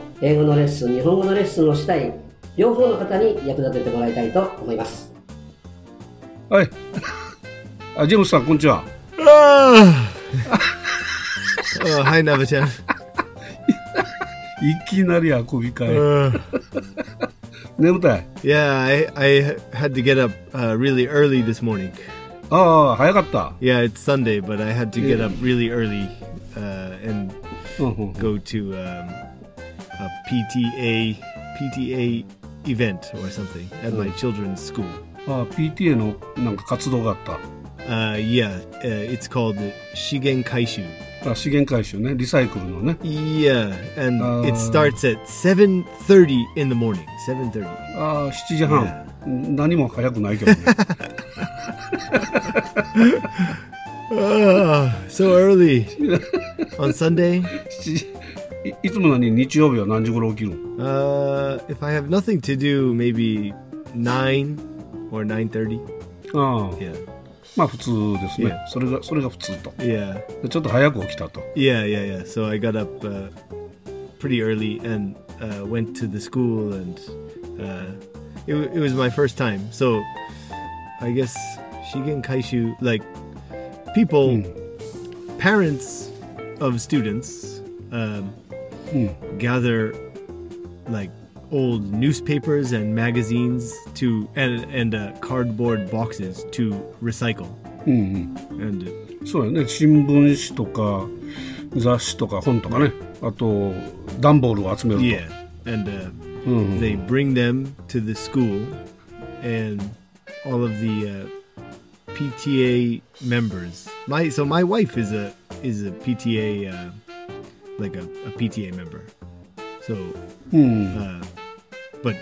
英語のレッスン日本語のレッスンをしたい両方の方に役立ててもらいたいと思いますはい。あ、ジェームスさん、こんにちは。oh, hi, Navachan. いきなりあこびかい。Uh, 眠たい。yeah, I, I had to get up uh, really early this morning. ああ、早かった。Yeah, it's Sunday, but I had to get up really early uh, and うんうんうん go to um, a PTA PTA event or something at my children's school. ああ、PTA のなんか活動があった。 Uh, yeah, uh, it's called Shigen Kaishu. あ資源回収ね、リサイクルのね。 Yeah, and Uh. it starts at 7:30 in the morning. 7:30. ああ、7時半。何も早くないけどね。 Ah, so early on Sunday. 7時いいつも何日曜日は何時頃起きるの Uh, if I have nothing to do, maybe nine or nine thirty. ああ、 Yeah, まあ普通ですね Yeah.。それが、それが普通と。 yeah, でちょっと早く起きたと。 yeah, yeah, yeah. So I got up uh, pretty early and uh, went to the school, and uh, it, wa- it was my first time. So I guess Shigen Kaishu, like people, parents of students, um, gather like old newspapers and magazines to and and uh, cardboard boxes to recycle. うんうん。 And そうやね。新聞紙とか、雑誌とか本とかね。あと、段ボールを集めると。 yeah, and uh, うんうん they bring them to the school, and all of the uh, PTA members. My so my wife is a is a PTA uh, like a, a PTA member. So うん。 uh, but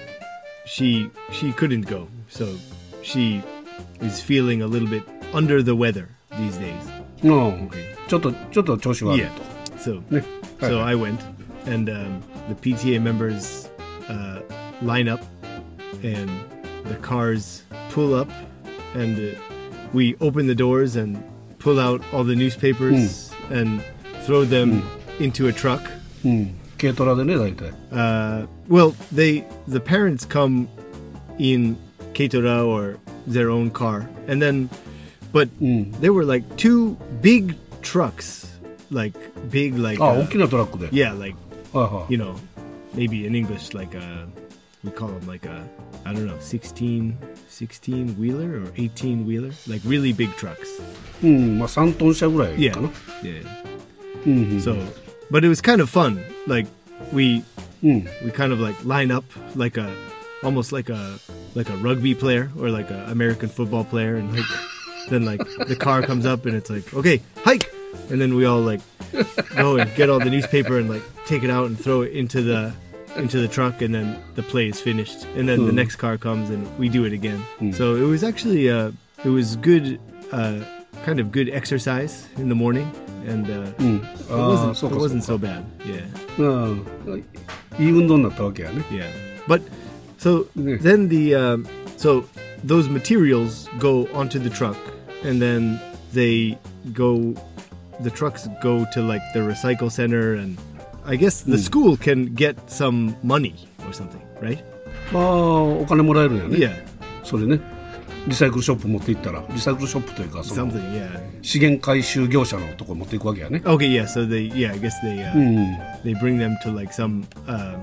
she she couldn't go so she is feeling a little bit under the weather these days うんちょっと、ちょっと調子悪い yeah so と。ね。 so はい i went and um, the pta members uh, line up and the cars pull up and uh, we open the doors and pull out all the newspapers and throw them into a truck うん。軽トラでね、大体。 Uh, well, they the parents come in Keitora or their own car, and then, but there were like two big trucks, like big, like あ、 uh, 大きなトラックで。 yeah, like はいはい you know, maybe in English like a we call them like a I don't know 16 16 wheeler or 18 wheeler, like really big trucks. うん。まあ3トン車ぐらい Yeah, かな。 yeah. うんうん。 So, but it was kind of fun. Like we うん。we kind of like line up like a almost like a like a rugby player or like a American football player and like then like the car comes up and it's like okay hike! And then we all like go and get all the newspaper and like take it out and throw it into the into the truck and then the play is finished. And then the next car comes and we do it again. So it was actually uh it was good uh kind of good exercise in the morning and uh うん。 it ああ、 wasn't そう it か wasn't そう so か。 bad yeah うん。いい運動になったわけやね。 Yeah, but so Yeah. then the um, so those materials go onto the truck, and then they go. The trucks go to like the recycle center, and I guess the school can get some money or something, right? ああ、お金もらえるんやね。 Yeah, それね。 リサイクルショップ持って行ったら、リサイクルショップというか、その something. Yeah. 資源回収業者のとこ持っていくわけやね。 Okay. Yeah. So they yeah. I guess they uh, うん。 they bring them to like some um,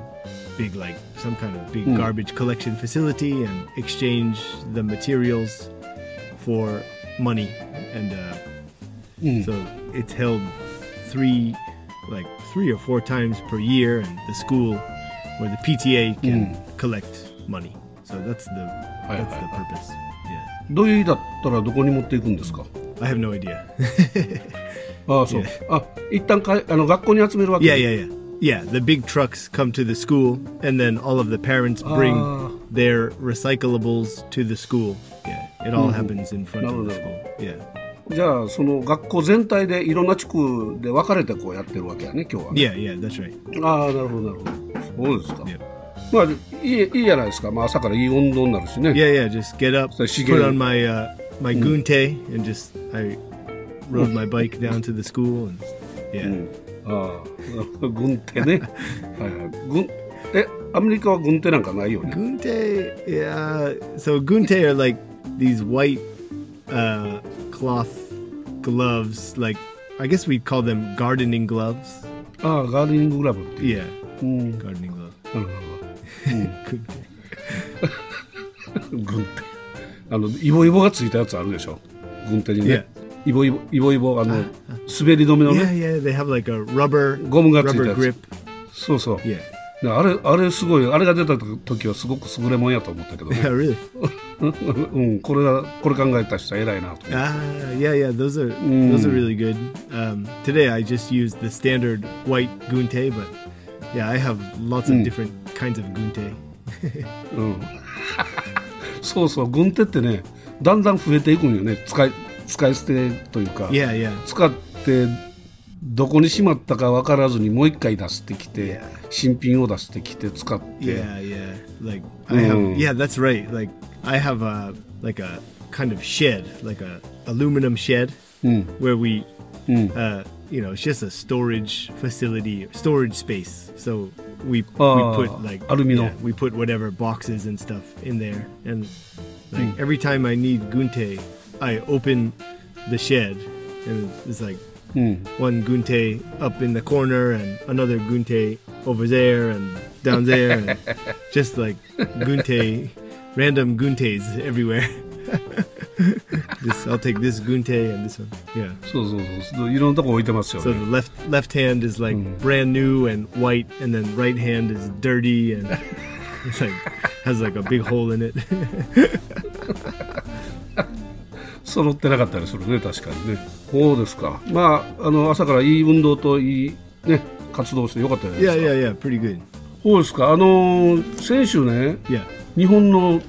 big like some kind of big garbage collection facility and exchange the materials for money and uh, so it's held three like three or four times per year and the school or the PTA can collect money so that's the that's the purpose yeah どういう日だったらどこに持っていくんですか I have no idea ああ、そう。あ、一旦かあの学校に集めるわけ yeah yeah yeah yeah, the big trucks come to the school, and then all of the parents bring Ah. their recyclables to the school. Yeah, it all happens in front of the Mm-hmm. School. Yeah, じゃあその学校全体でいろんな地区で分かれてこうやってるわけやね今日はね yeah, yeah. That's right. ああなるほどなるほどそうですか、Yeah. まあいいいいじゃないですか、まあ、朝からいい運動になるしね Yeah, yeah. Just get up, So she put get- on my uh, my gunte, and just I rode my bike down to the school, and yeah. ああ軍手ねはいはい軍えアメリカは軍手なんかないよね Gunte, yeah. So gunte are like these white uh, cloth gloves. Like I guess we'd call them gardening gloves. ああガーデニンググラブっていう Yeah, うんなる gardening gloves. ほど Gunte. 軍手あのイボイボがついたやつあるでしょ軍手にね、イボイボイボイボあの滑り止めの Yeah, ね yeah. They have like a rubber ゴムがついたやつ grip. そうそう Yeah. であれあれすごいあれが出た時はすごく優れもんやと思ったけど Yeah, ね really. うんこれがこれ考えた人は偉いなと Ah, yeah, yeah. Those are those are really good. Um, today I just used the standard white gunte, but yeah, I have lots of different kinds of. うんそうそう軍手ってねだんだん増えていくんよね使い使い捨てというか Yeah, yeah. 使ってどこにしまったか分からずにもう一回出してきて新品を出してきて使って Yeah, yeah. Like I have. Mm. Yeah, that's right. Like I have a like a kind of shed, like a aluminum shed, うん where we, うん uh, you know, it's just a storage facility, storage space. So we Ah, we put like aluminum. yeah, we put whatever boxes and stuff in there, and like every time I need gunte, I open the shed, and it's like うん one gunte up in the corner and another gunte over there and down there and just like gunte random guntes everywhere this i'll take this gunte and this one yeah そうそうそういろんなとこ置いてますよ so ね the left left hand is like brand new and white and then right hand is dirty and it's like has like a big hole in it 揃ってなかったりするね確かにねそうですかまああの朝からいい運動といいね活動してよかったじゃないですか yeah yeah pretty good そうですかあの先週ね yeah 日本の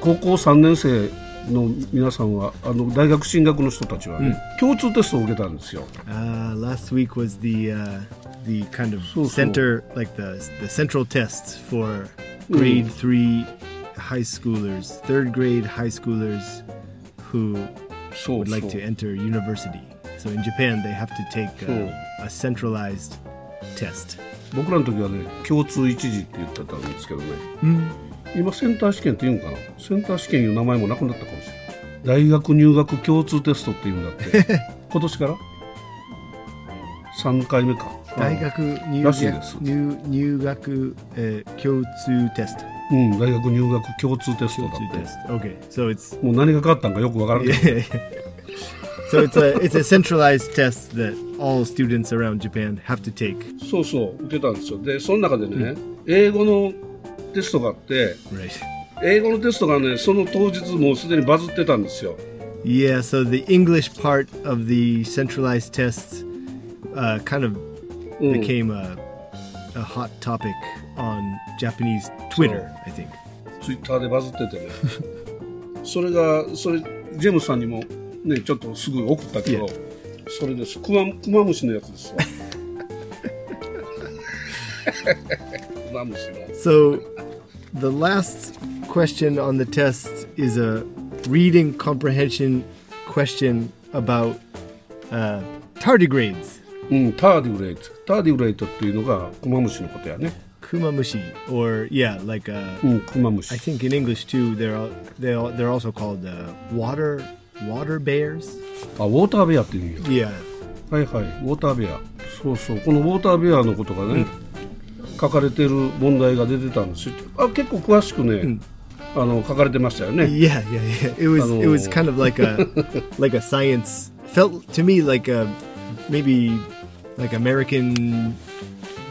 高校3年生の皆さんはあの大学進学の人たちはね、共通テストを受けたんですよ Uh, last week was the uh, the kind of So, so. center, like the the central tests for grade three high schoolers, third grade high schoolers who そう would like そう to enter university. So in Japan, they have to take uh, a centralized test. 僕らの時はね共通一次って言ってたんですけどね、今センター試験って言うんかな？センター試験いう名前もなくなったかもしれない。大学入学共通テストって言うんだって。今年から？3回目か。大学入らしいです。入入学、uh, 共通テスト。うん大学入学共通テストだって。Okay, so it's もう何が変わったんかよくわからんけど。Yeah. so it's a it's a centralized test that all students around Japan have to take. そうそう受けたんですよ。でその中でね、英語のテストがあって.英語のテストがねその当日もうすでにバズってたんですよ。Yeah, so the English part of the centralized tests uh, kind of became a, a hot topic on Japanese Twitter, I think. ツイッターでバズっててね。それがそれジェームスさんにもねちょっとすぐ送ったけど、いそれです。クマクマムシのやつですわ So the last question on the test is a reading comprehension question about uh, tardigrades, うんターディグレイトターディグレイトっていうのがクマムシのことやね kumamushi, or yeah, like uh, うんクマムシ I think in English too. They're al- they al- they're also called uh, water water bears. あウォーターベアっていうんや Yeah, はいはいウォーターベアそうそうこのウォーターベアのことがね、 書かれてる問題が出てたんですよあ結構詳しくね、あの書かれてましたよね yeah, yeah, yeah. It was it was kind of like a like a science. Felt to me like a maybe like American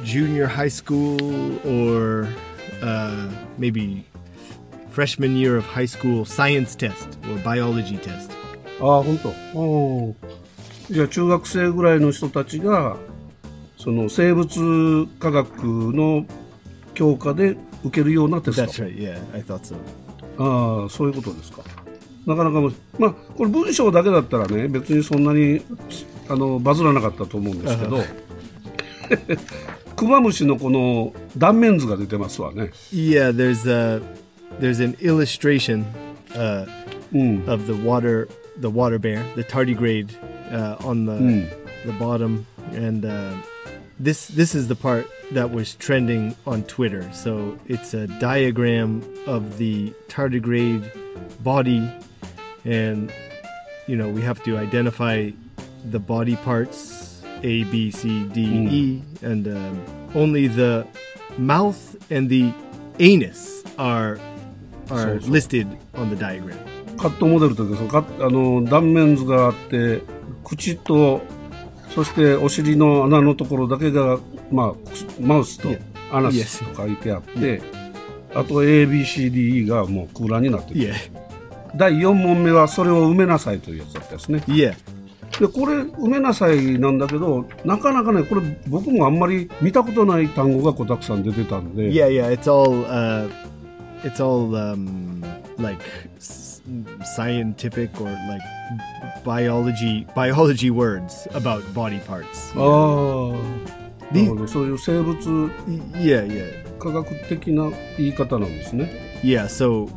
junior high school or uh, maybe freshman year of high school science test or biology test. ああ本当。うんじゃあ中学生ぐらいの人たちがその生物科学の教科で受けるようなテスト right. Yeah, I thought so. ああそういうことですかなかなかむまあこれ文章だけだったらね別にそんなにあのバズらなかったと思うんですけどクマムシのこの断面図が出てますわね Yeah, there's a there's an illustration uh, うん of the water the water bear, the tardigrade, uh, on the the bottom, and uh, this this is the part that was trending on Twitter. So it's a diagram of the tardigrade body, and you know we have to identify the body parts A, B, C, D, E, and um, only the mouth and the anus are are So- so. listed on the diagram. カットモデルというかそのカッあの断面図があって口と そしてお尻の穴のところだけが、まあ、マウスと.アナ.スと書いてあって、あと ABCDE がもう空欄になってる第4問目はそれを埋めなさいというやつだったですね.でこれ埋めなさいなんだけどなかなかねこれ僕もあんまり見たことない単語がこうたくさん出てたんで Yeah, yeah, it's all uh, it's all um, like scientific or like biology biology words about body parts. ああなるほどそういう生物 Yeah, yeah, 科学的な言い方なんですね yeah. So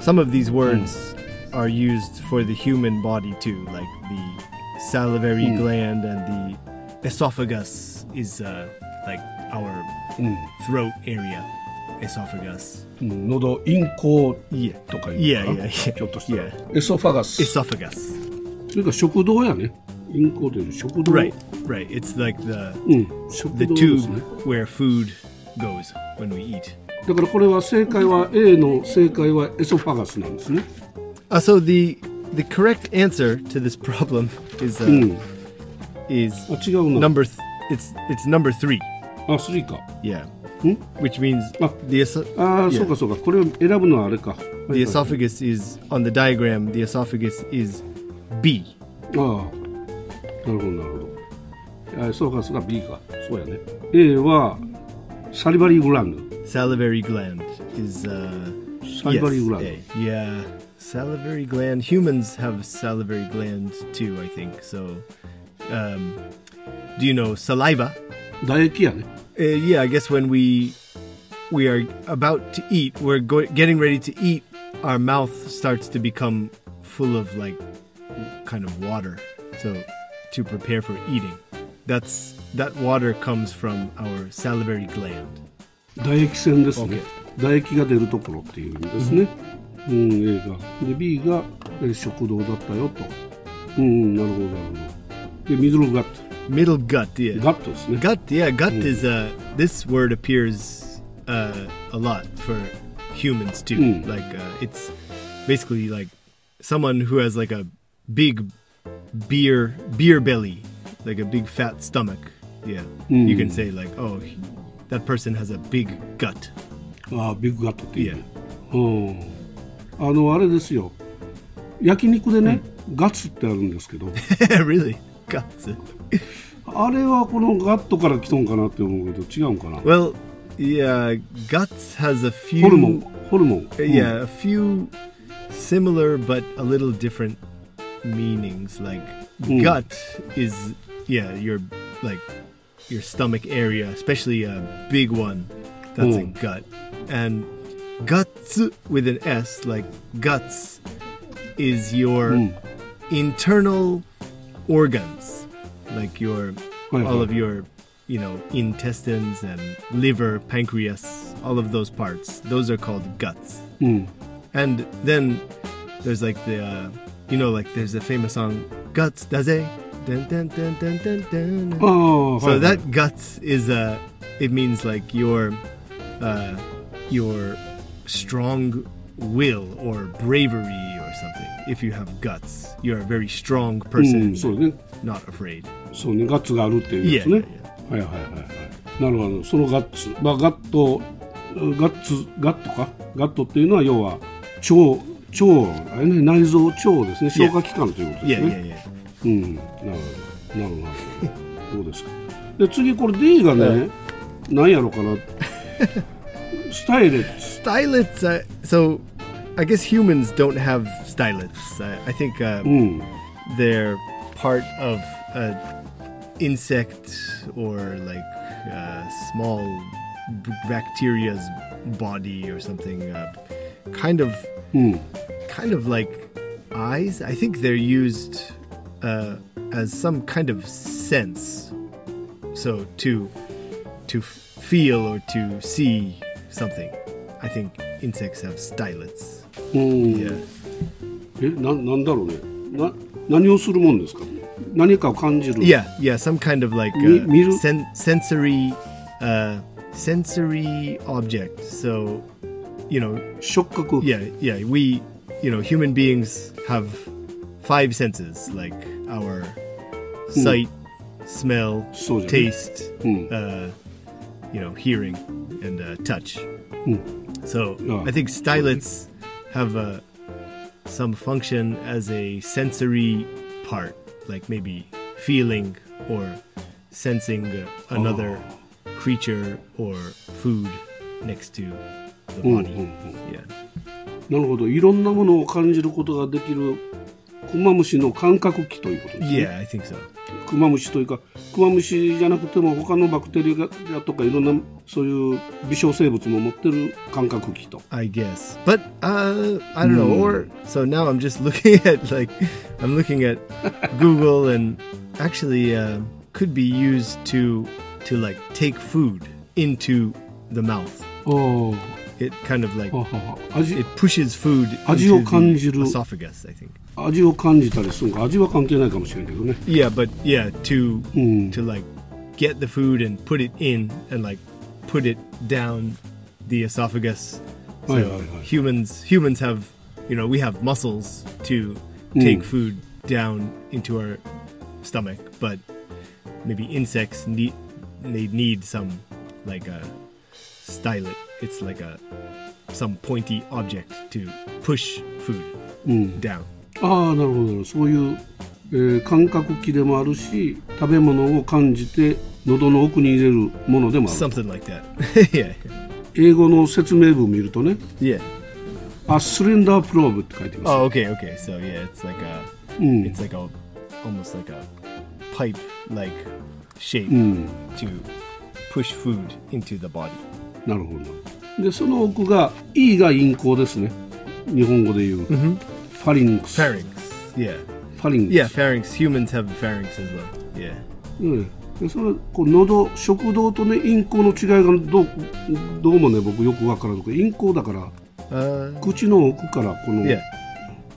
some of these words are used for the human body too, like the salivary gland and the esophagus is uh, like our throat area. Esophagus. うん喉咽喉 Yeah. とかいう Yeah, のかな yeah, yeah. ひょっとしたら Yeah. エソファガス Esophagus. それから食道やね咽喉という食道 Right, right. It's like the うん食 the 道で tube すね where food goes when we eat. だからこれは正解は A の正解はエソファガスなんですね Uh, so the the correct answer to this problem is uh, うん is あ違うな number th- it's it's number three. あ3か Yeah, ん which means Ah. the eso- ああ、 Yeah. そうかそうかこれを選ぶのはあれか the esophagus is on the diagram. The esophagus is B. ああなるほどなるほどあエソファガスが B かそうやね A はサリバリーグランド Salivary gland is uh, Salivary yes, gland. A. Yeah, salivary gland. Humans have salivary gland too, I think. So, um, do you know saliva? 唾液やね Uh, yeah, I guess when we we are about to eat, we're go- getting ready to eat. Our mouth starts to become full of like kind of water. So to prepare for eating, that's that water comes from our salivary gland. 唾液腺ですね OK 唾液が出るところっていう意味ですね、うん A がで B がえ食道だったよとうんなるほどなるほどでミドルガット Middle gut, yeah. ガットですね Gut, yeah, gut is uh this word appears uh a lot for humans too. Mm. Like uh, it's basically like someone who has like a big beer beer belly, like a big fat stomach. Yeah, you can Mm. say like, oh, he- that person has a big gut. ああビッグガットっていうね、うんあのあれですよ焼肉でね、ガッツってあるんですけど really, guts. あれはこのガットから来とんかなって思うけど違うんかな Well, yeah, guts has a few. ホルモンホルモン、 Uh, yeah, a few similar but a little different meanings. Like Mm. gut is yeah, your like your stomach area, especially a big one. That's Mm. a gut. And guts with an S, like guts, is your Mm. internal organs, like your all of your you know intestines and liver, pancreas, all of those parts. Those are called guts. うん、And then there's like the, uh, you know, like there's a famous song, Guts Daze. Dun, dun, dun, dun, dun, dun. ああ、はい So はい that guts is, uh, it means like your, uh, your strong will or bravery or something. If you have guts, you're a very strong う person, ん、そうね not afraid. そうねガッツがあるっていうやつね、はいはいはいはいなるほどそのガッツまあガットガッツガットかガットっていうのは要は腸 腸あれね内臓腸ですね Yeah. 消化器官ということで Yeah, す yeah, ね yeah. うんなるほどなるほどなるほどどうですか で次これ D がね、何やろかなスタイレッツ Stylets. Uh, so, I guess humans don't have stylets. I, I think uh, うん they're part of a insect or like uh, small b- bacteria's body or something. Uh, kind of, うん kind of like eyes. I think they're used uh, as some kind of sense. So to to f- feel or to see something. I think insects have stylets. うん Yeah. えななんだろうねな何をするもんですか何かを感じる Yeah, yeah, some kind of like Mi- uh, miru- sen- sensory, uh, sensory object. So, you know, 触覚 yeah, yeah, we, you know, human beings have five senses like our sight, smell, So, taste, Hmm. uh, you know, hearing, and uh, touch. Hmm. So Yeah. I think stylets have uh, some function as a sensory part, like maybe feeling or sensing uh, another creature or food next to the Hmm, body. hmm, Yeah. なるほどいろんなものを感じることができるクマムシの感覚器ということですね Yeah, I think so. クマムシというかクマムシじゃなくても他のバクテリアとかいろんなそういう微小生物も持ってる感覚器と I guess. But uh I don't know. Or so now I'm just looking at like I'm looking at Google and actually uh, could be used to to like take food into the mouth. あ It kind of like あはは味 it pushes food 味を into 感 the じる esophagus, I think. 味を感じたりするのか味は関係ないかもしれんけどね Yeah, but yeah, to うん to like get the food and put it in and like put it down the esophagus. So Right, right, right. humans humans have you know we have muscles to take food down into our stomach, but maybe insects need they need some like a stylet. It's like a some pointy object to push food うん down. ああなるほどそういう、えー感覚器でもあるし食べ物を感じて喉の奥に入れるものでもある Something like that. yeah. 英語の説明文を見るとね Yeah. あスレンダープローブって書いてます、Oh, okay, okay. So yeah, it's like a, Mm. it's like a, almost like a pipe-like shape うん、to push food into the body. なるほどでその奥が E が陰行ですね日本語で言う、ファリンクス Pharynx. Yeah. ファリンクス Yeah, pharynx. Humans have pharynx as well. Yeah. うんでそれこう喉食道とね陰行の違いがどうどうもね僕よくわからんけど陰行だから Uh, 口の奥からこの、yeah.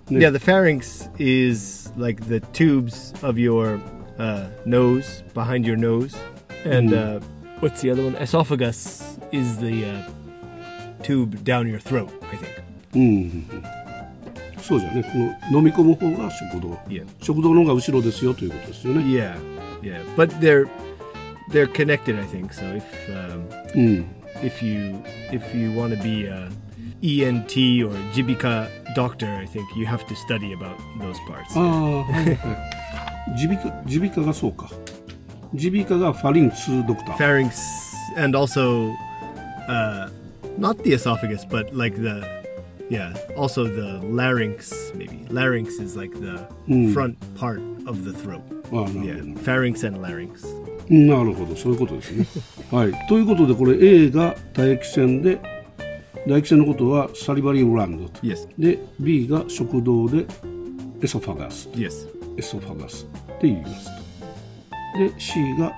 Yeah, the pharynx is like the tubes of your uh, nose behind your nose, and uh, what's the other one? Esophagus is the uh, tube down your throat. I think. うんうんうんそうじゃねこの飲み込む方が食道 Yeah. 食道の方が後ろですよということですよね Yeah, yeah, but they're they're connected. I think so. If um, うん if you if you want to be a ENT or Jibika doctor, I think you have to study about those parts. ああはいはい耳鼻科耳鼻科がそうか 耳鼻科がファリンクスドクター Pharynx and also uh, not the esophagus, but like the yeah, also the larynx. Maybe larynx is like the front part of the throat. ああなるほど、Yeah, pharynx and larynx. なるほどそういうことですねはいということでこれ A が唾液腺で唾液腺のことはサリバリーグランドと Yes, で B が食道でエソファガス yes, エソファガスって言いますとで C が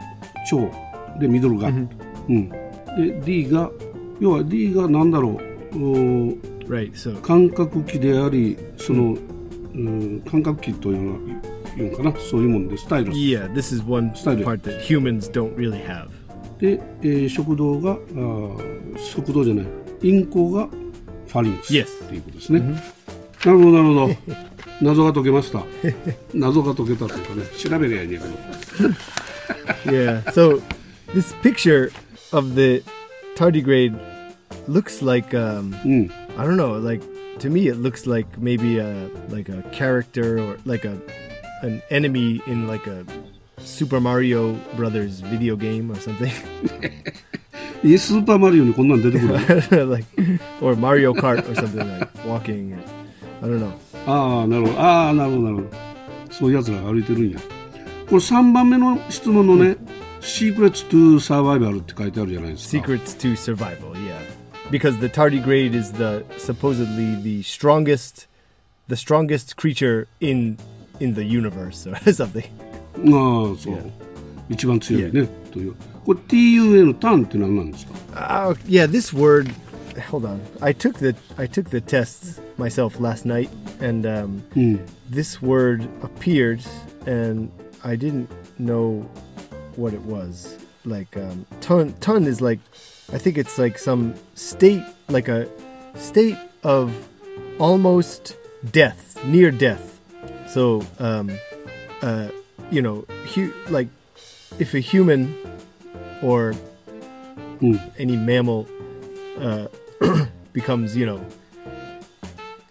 腸でミドルガン、うん、で D が要は D が何だろう。right. So 感覚器でありその、うん、感覚器というのは言うのかな。そういうもんでスタイル。ス yeah, this is one part that humans don't really have. で、えー食道があー食道じゃない。陰行がファリンクス。Yes. っていうことですね、なるほどなるほど。謎が解けました。謎が解けたというかね調べりゃいいんやけど yeah. So this picture of the tardigrade looks like um, うん I don't know, like to me it looks like maybe a like a character or like a an enemy in like a Super Mario Brothers video game or something. いえスーパーマリオにこんなん出てくる like or Mario Kart or something like walking. I don't know. ああなるほどああなるほどなるほどそういうやつらが歩いてるんや これ3番目の質問のね「Secrets to Survival」って書いてあるじゃないですか Secrets to survival, yeah. Because the tardigrade is the supposedly the strongest the strongest creature in in the universe or something. ああそう、一番強いね、というこれ TUA のターンって何なんですか Oh, yeah, this word hold on. I took the I took the tests myself last night and um, this word appeared and I didn't know what it was. Like um, tun tun is like I think it's like some state like a state of almost death, near death. So um, uh, you know, hu- like if a human or any mammal uh, becomes, you know,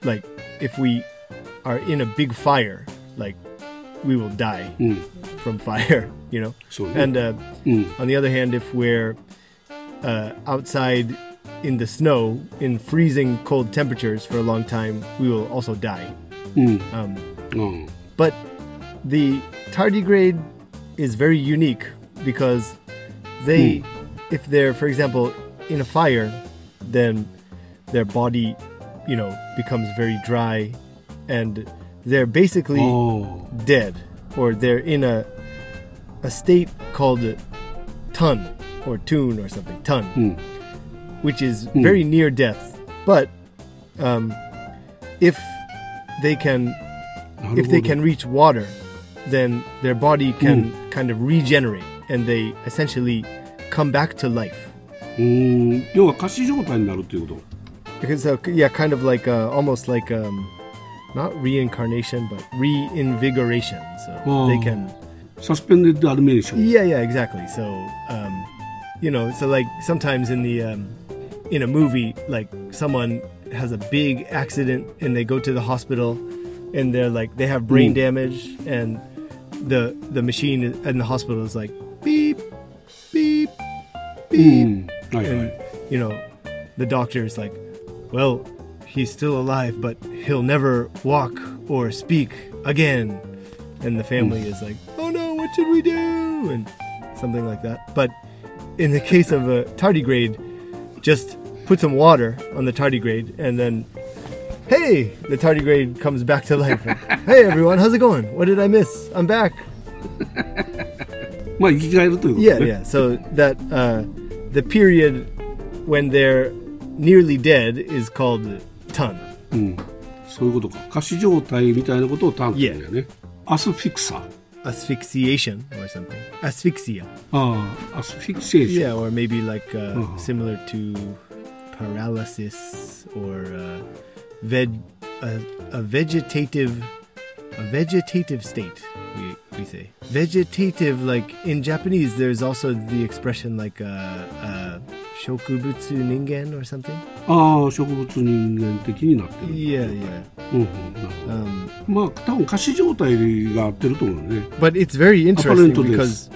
like if we are in a big fire, like we will die from fire, you know. So, and uh, on the other hand, if we're uh, outside in the snow in freezing cold temperatures for a long time, we will also die. Um, うん、but the tardigrade is very unique because they, if they're, for example, in a fire, then their body, you know, becomes very dry and they're basically Oh. dead or they're in a, a state called tun or tune or something, tun, which is very near death. But um, if they can なる if ほ they ど can reach water, then their body can kind of regenerate and they essentially come back to life. うーん要は仮死状態になるっていうこと Because uh, yeah, kind of like uh, almost like um, not reincarnation, but reinvigoration. So oh. they can suspended animation. Yeah, yeah, exactly. So, um, you know, so like sometimes in the um, in a movie, like someone has a big accident and they go to the hospital, and they're like they have brain mm. damage, and the the machine in the hospital is like beep, beep, beep, mm. and right. you know, the doctor is like, well, he's still alive, but he'll never walk or speak again. And the family is like, oh no, what should we do? And something like that. But in the case of a tardigrade, just put some water on the tardigrade and then, hey, the tardigrade comes back to life. And, hey everyone, how's it going? What did I miss? I'm back. Yeah, yeah. So that uh, the period when they're nearly dead is called tun. Mm. そういうことか。仮死状態みたいなことをターゲットだよね。アスフィクサ。asphyxiation or something. Asphyxia. Oh, asphyxiation. Yeah, or maybe like uh, uh-huh. similar to paralysis or uh, a, a, vegetative a vegetative state. We we say vegetative. Like in Japanese, there's also the expression like uh, uh 植物人間 or something? Ah, ああ植物人間的になってる But it's very interesting because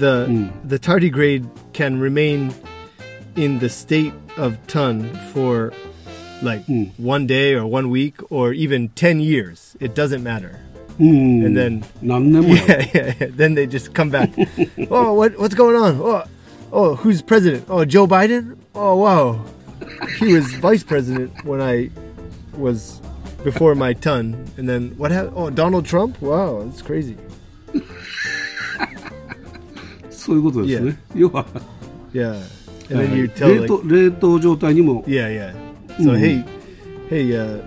the,、うん、the tardigrade can remain in the state of tun for like、うん、one mm. day or one week or even 10 years. It doesn't matter. Mm. And then 何年も yeah, yeah, yeah, then they just come back. Oh what, what's going on? Oh oh, who's president? Oh, Joe Biden? Oh, wow. He was vice president when I was before my tun. And then what happened? Oh, Donald Trump? Wow, that's crazy. So you go to Yeah. Yeah. And then uh, you tell like. Yeah, yeah. So、うん、hey, hey, uh,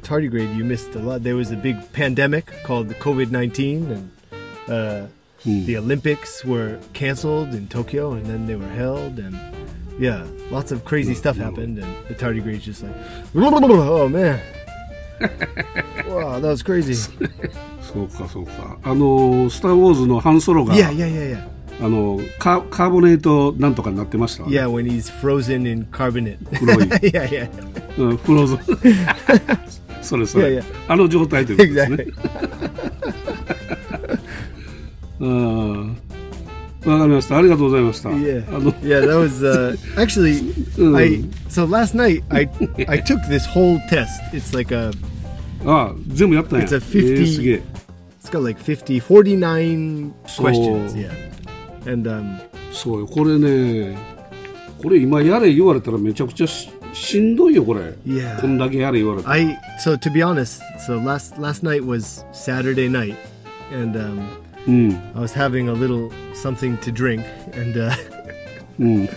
tardigrade, you missed a lot. There was a big pandemic called the COVID-19 and uh the Olympics were canceled in Tokyo, and then they were held, and yeah, lots of crazy stuff happened, and the tardigrade's just like, oh man, wow, that was crazy. そうかそうかあの「スター・ウォーズ」のハンソロが Yeah, yeah, yeah, yeah. あのカカーボネートなんとかになってましたわね Yeah, when he's frozen in carbonate. 黒い yeah, yeah, うん、フローズンそれそれ、いやいやあの状態ということですね exactly. うんわかりました。ありがとうございました。 Yeah. あの、 Yeah, that was uh, actually Mm. I. So last night I I took this whole test. It's like a あ全部やったんや。 It's a えーすげえ。 it's got like 50 49 So- questions. Yeah, and um, そうよ、これね、これ今やれ言われたらめちゃくちゃししんどいよ、これ。 Yeah. こんだけやれ言われたら。 I so to be honest, so last last night was Saturday night, and um, Mm. I was having a little something to drink, and uh, mm.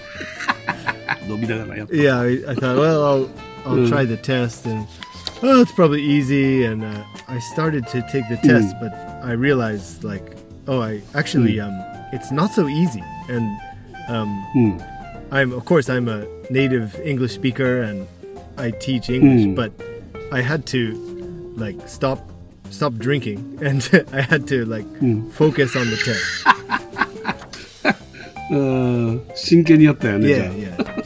yeah, I, I, thought, well, I'll, I'll mm. try the test, and oh, it's probably easy. And uh, I started to take the test, mm. but I realized, like, oh, I actually, mm. um, it's not so easy. And um, mm. I'm, of course, I'm a native English speaker, and I teach English, but I had to like stop stop drinking and I had to like Mm. focus on the test. うん真剣にやったよね、じゃ yeah, yeah. あ。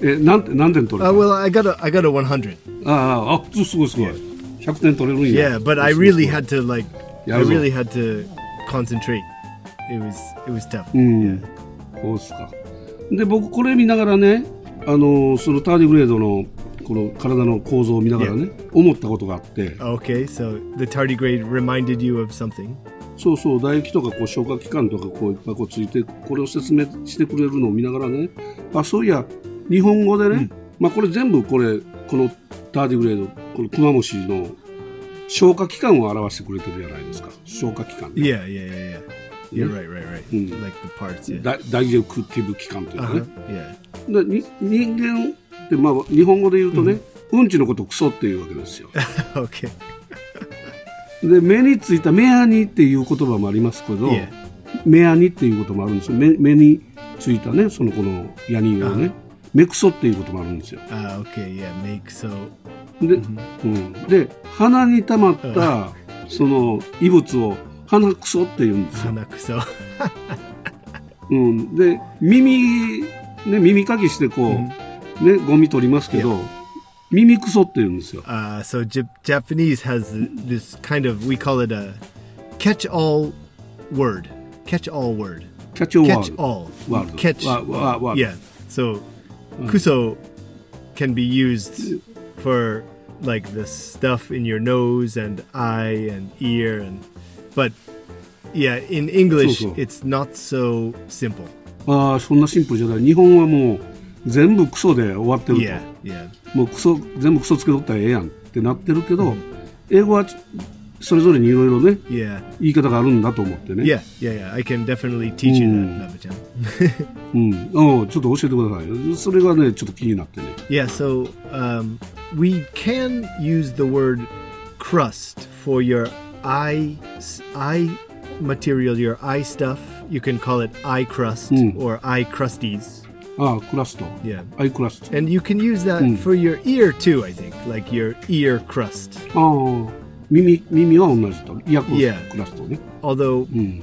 え、なんて、何点取れ Uh, た well, I got a I got a 100. ああ、あ、すごいすごい。100点取れるんや。 Yeah, but I すごいすご really い had to like I Yeah, really had to concentrate. It was it was tough. うん。そうですか。で、僕これ見ながらね、あの、そのターディグレードの この体の構造を見ながらね、思ったことがあって、Okay, so the tardigrade reminded you of something. そうそう、唾液とかこう消化器官とかこういっぱいこうついて、これを説明してくれるのを見ながらね、あ、そういや、日本語でね、まあこれ全部これ、このターディグレード、このクマムシの消化器官を表してくれてるじゃないですか。消化器官。Yeah, yeah, yeah, yeah. You're Yeah. right, right, right. Mm. Like the parts. Yeah. ダダイジェクティブ器官というかね。Uh-huh. Yeah. でに人間って、まあ、日本語で言うとね、うんちのことをクソっていうわけですよ。okay. で、目についた目アニっていう言葉もありますけど.目アニっていうこともあるんですよ。目目についたね、そのこのヤニをね、目クソっていうこともあるんですよ。Uh, okay, yeah, で、うん、で、鼻に溜まった、その異物を鼻クソって言うんですよ。hanakuso. うん、で、耳、ね、耳かきしてこう、ね、ゴミ取りますけど、耳クソって言うんですよ。 Uh, so J- Japanese has this kind of we call it a catch-all word. Catch-all word. キャッチオーワー Catch ルド all. World. Catch. Wa- wa- world. Yeah. So kuso can be used for like the stuff in your nose and eye and ear and but yeah, in English So, so. it's not so simple. ああ、そんなシンプルじゃない。日本はもう 全部クソで終わってると。 Yeah, yeah. もうクソ、全部クソつけとったらええやんってなってるけど、英語はちそれぞれにいろいろね、 Yeah. 言い方があるんだと思ってね。 Yeah, yeah, yeah. I can definitely teach you Mm. that, Naba-chan. うん。うんちょっと教えてください。それがね、ちょっと気になってね。 Yeah, so um, we can use the word crust for your eye s- eye material, your eye stuff. You can call it eye crust Mm. or eye crusties. ああ、クラスト。 Yeah. アイクラスト。 And you can use that Mm. for your ear too, I think, like your ear crust. ああ、耳、耳は同じと。イヤク Yeah. クラストね。 Although, うん。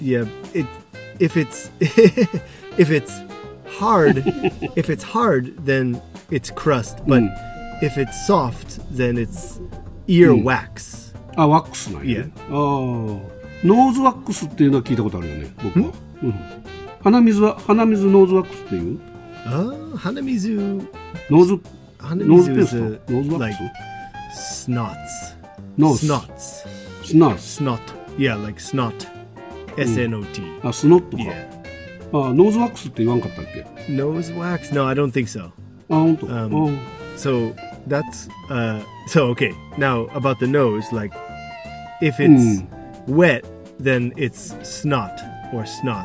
yeah, it if it's if it's hard, if it's hard, then it's crust. But Mm. if it's soft, then it's ear Mm. wax. あ、ワックスなんや、ね。ああ。ノーズワックスっていうのは聞いたことあるよね、僕は。うん。 鼻水は、鼻水ノーズワックスっていう Uh, Hanamizu ノーズ、ノーズ Hanamizu ペー is ス a, トノーズワッ like ク snots. スノース。 Snots. スナース。 Snot. Yeah, like snot. S N O T. あ、スノットか。 Yeah. あ、ノーズワックスって言わんかったっけ Nose wax? No, I don't think so. あ、本当。 Um, So that's uh so okay. Now about the nose, like if it's wet, then it's snot or snots.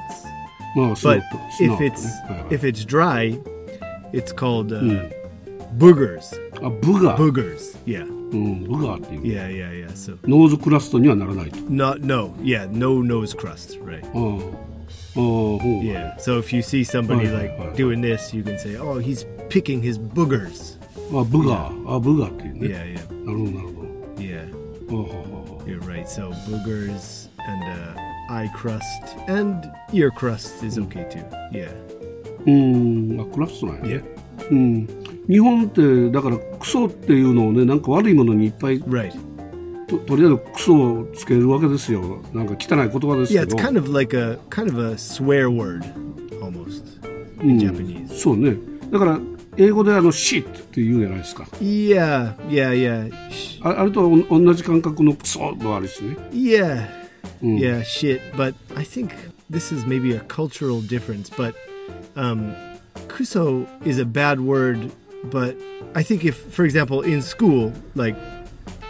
But if it's uh, if it's dry, it's called uh, mm. boogers. A booger. Boogers. Yeah. Mm, うん、ブガーっていう。Yeah, yeah, yeah. So. no, yeah, no nose crust, right. oh. oh, oh. Yeah. So if you see somebody like doing this, you can say, "Oh, he's picking his boogers." Ah, booger. Yeah. Booger. Yeah, yeah. oh. You're right. So boogers and uh, eye crust and ear crust is okay too. Yeah. うーん、あ、クラストなんや Yeah. ね。うん。日本って、だから、クソっていうのをね、なんか悪いものにいっぱい Right. ととりあえずクソをつけるわけですよなんか汚い言葉ですけ Yeah, ど it's kind of like a kind of a swear word almost in Japanese. そうねだから英語であの「シット」って言うじゃないですか Yeah, yeah, yeah. Sh- ああれと同じ感覚のクソもあるしね mm. yeah, shit. But I think this is maybe a cultural difference. But um, kuso is a bad word. But I think if, for example, in school, like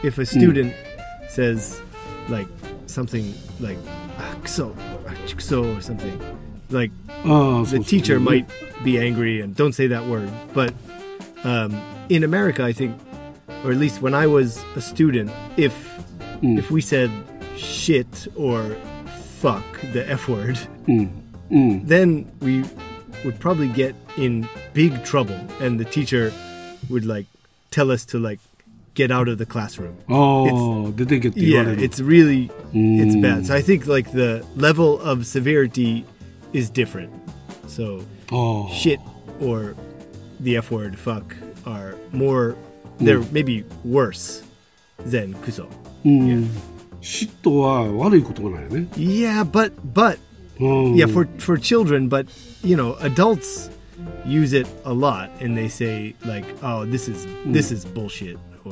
if a student mm. says like something like ah, kuso, ah, kuso or something, like oh, the teacher might be angry and don't say that word. But um, in America, I think, or at least when I was a student, if mm. if we said shit or fuck, the F word, mm. Mm. then we would probably get in big trouble and the teacher would like tell us to like get out of the classroom. Oh, it's, did they get the Yeah, it's really mm. it's bad. So I think like the level of severity is different. So oh. shit or the F word fuck are more they're mm. maybe worse than kuso. Mm. Yeah. 嫉妬は悪いことがないよね Yeah, but but うん yeah for for children, but you know, adults use it a lot and they say like, "Oh, this is this is bullshit," or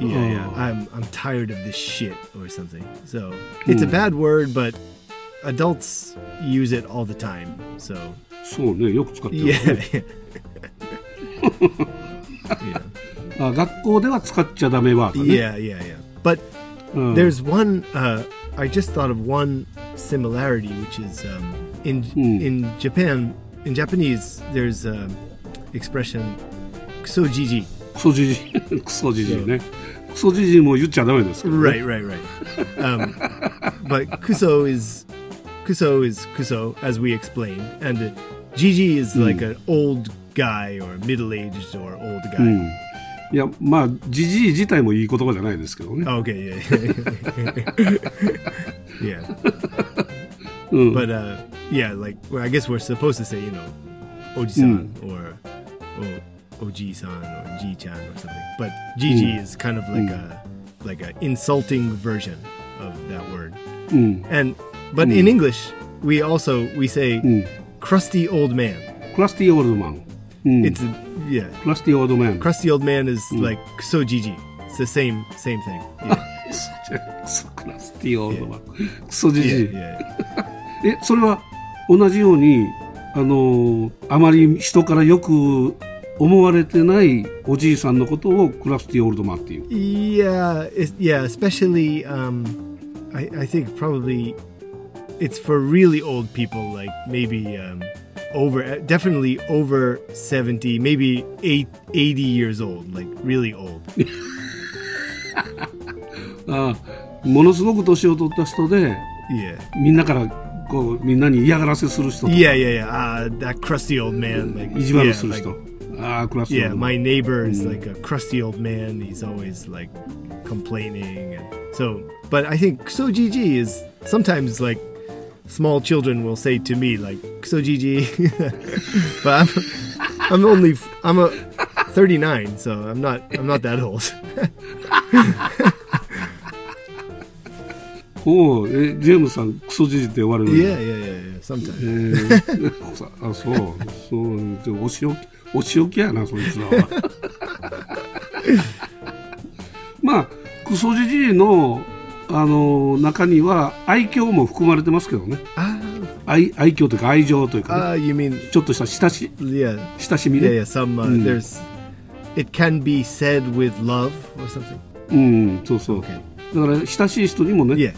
"Yeah, yeah, Oh. I'm I'm tired of this shit," or something. So it's a bad word, but adults use it all the time. So そうねよく使ってる、 yeah, ね yeah, あ学校では使っちゃダメワードね yeah, yeah, yeah. But Mm. There's one. Uh, I just thought of one similarity, which is um, in mm. in Japan, in Japanese, there's an expression "kusojiji." Kusojiji, kusojiji, ne. Kusojiji mo yucca dame desu. Right, right, right. um, but kuso is kuso is kuso, as we explain, and uh, jiji is mm. like an old guy or middle aged or old guy. Mm. んいやまあじじい自体もいい言葉じゃないですけどね Okay, yeah, yeah. うん But uh, yeah, like well, I guess we're supposed to say, you know, oji-san or o- oji-san or ji-chan or something. But Gigi is kind of like a like a insulting version of that word. うん And but in English, we also we say crusty old man. クラス Mm. It's yeah. Plus the old man. Crusty old man is mm. like so jiji. It's the same same thing. Yeah. クラスティオールドマン。クソじじい。え、それは同じように、あのー、あまり人からよく思われてないおじいさんのことをクラスティオールドマンっていう。Yeah, yeah, especially, um, I, I think probably it's for really old people, like maybe, um, over definitely over 70 maybe eight, 80 years old like really old あものすごく年を取った人で、yeah. みんなからこうみんなに嫌がらせする人 yeah yeah yeah、uh, ah, that crusty old man like, Yeah. like, Yeah, my neighbor is like a crusty old man. He's always like complaining, and so. But I think so. jiji is sometimes like small children will say to me like so Gigi, but I'm I'm only I'm a 39, so I'm not I'm not that old. おうえジェームスさんクソじじいって呼ばれるんだ yeah, yeah, yeah, yeah. Sometimes. えーさあそうそうでお仕置きお仕置きやなそいつらはまあクソじじいのあの中には愛嬌も含まれてますけどね Ah, 愛愛嬌というか愛情というか、ね ah, ちょっとした親し yeah, 親しみね yeah, yeah. Some uh, there's it can be said with love or something. うんそうそう、Okay. だから親しい人にもね、Yeah.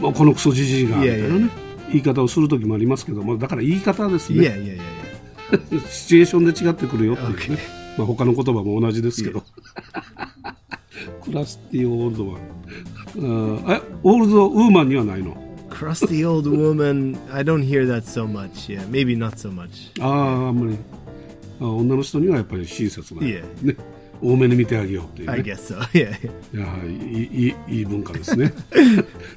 まあこのクソじじいがみたいなね言い方をする時もありますけどもだから言い方ですね、Yeah, yeah, yeah, yeah. シチュエーションで違ってくるよっていうね、Okay. まあ、他の言葉も同じですけど、クラスティオールドマンあえオールドウーマンにはないの Crusty old woman. I don't hear that so much. Yeah, maybe not so much. あああんまりあ女の人にはやっぱり親切な、いえね、多めに見てあげようっていう、ね、I guess so. Yeah. いやいいいいいい文化ですね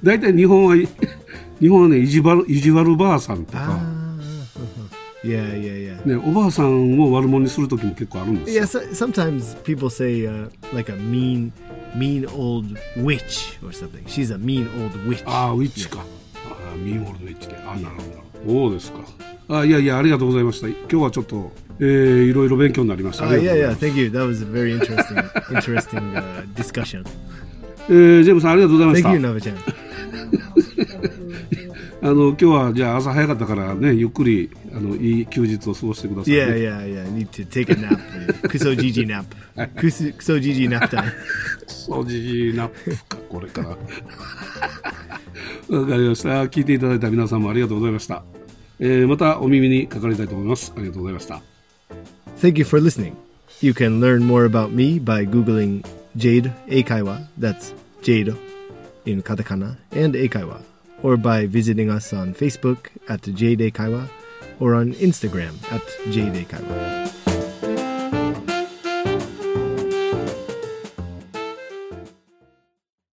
大体日本は日本はね意地悪意地悪ばあさんとか、Yeah, yeah, yeah. ね、おばあさんを悪者にする時も結構あるんですよ Yeah, so, sometimes people say uh, like a mean mean old witch or something. She's a mean old witch. ああウィッチか、ああミーオールドウィッチであなるほどなるほどそうですかあいやいやありがとうございました今日はちょっと、えー、いろいろ勉強になりました Uh, ありが yeah, とうござ yeah. います Thank you. That was a very interesting, interesting uh, discussion. えー、ジェームさんありがとうございました Thank you, Nava-chan. あの今日はじゃあ朝早かったからねゆっくりあのいい休日を過ごしてください、ね、Yeah, yeah, yeah. Need to take a nap. Kuso Gigi nap. Kuso, Kuso Gigi nap time. そうじじなかこれからわかりました聞いていただいた皆さんもありがとうございました、えー、またお耳にかかりたいと思いますありがとうございました Thank you for listening. You can learn more about me by Googling Jade Eikaiwa. That's Jade in katakana and Eikaiwa. Or by visiting us on Facebook at Jade Eikaiwa or on Instagram at Jade Eikaiwa.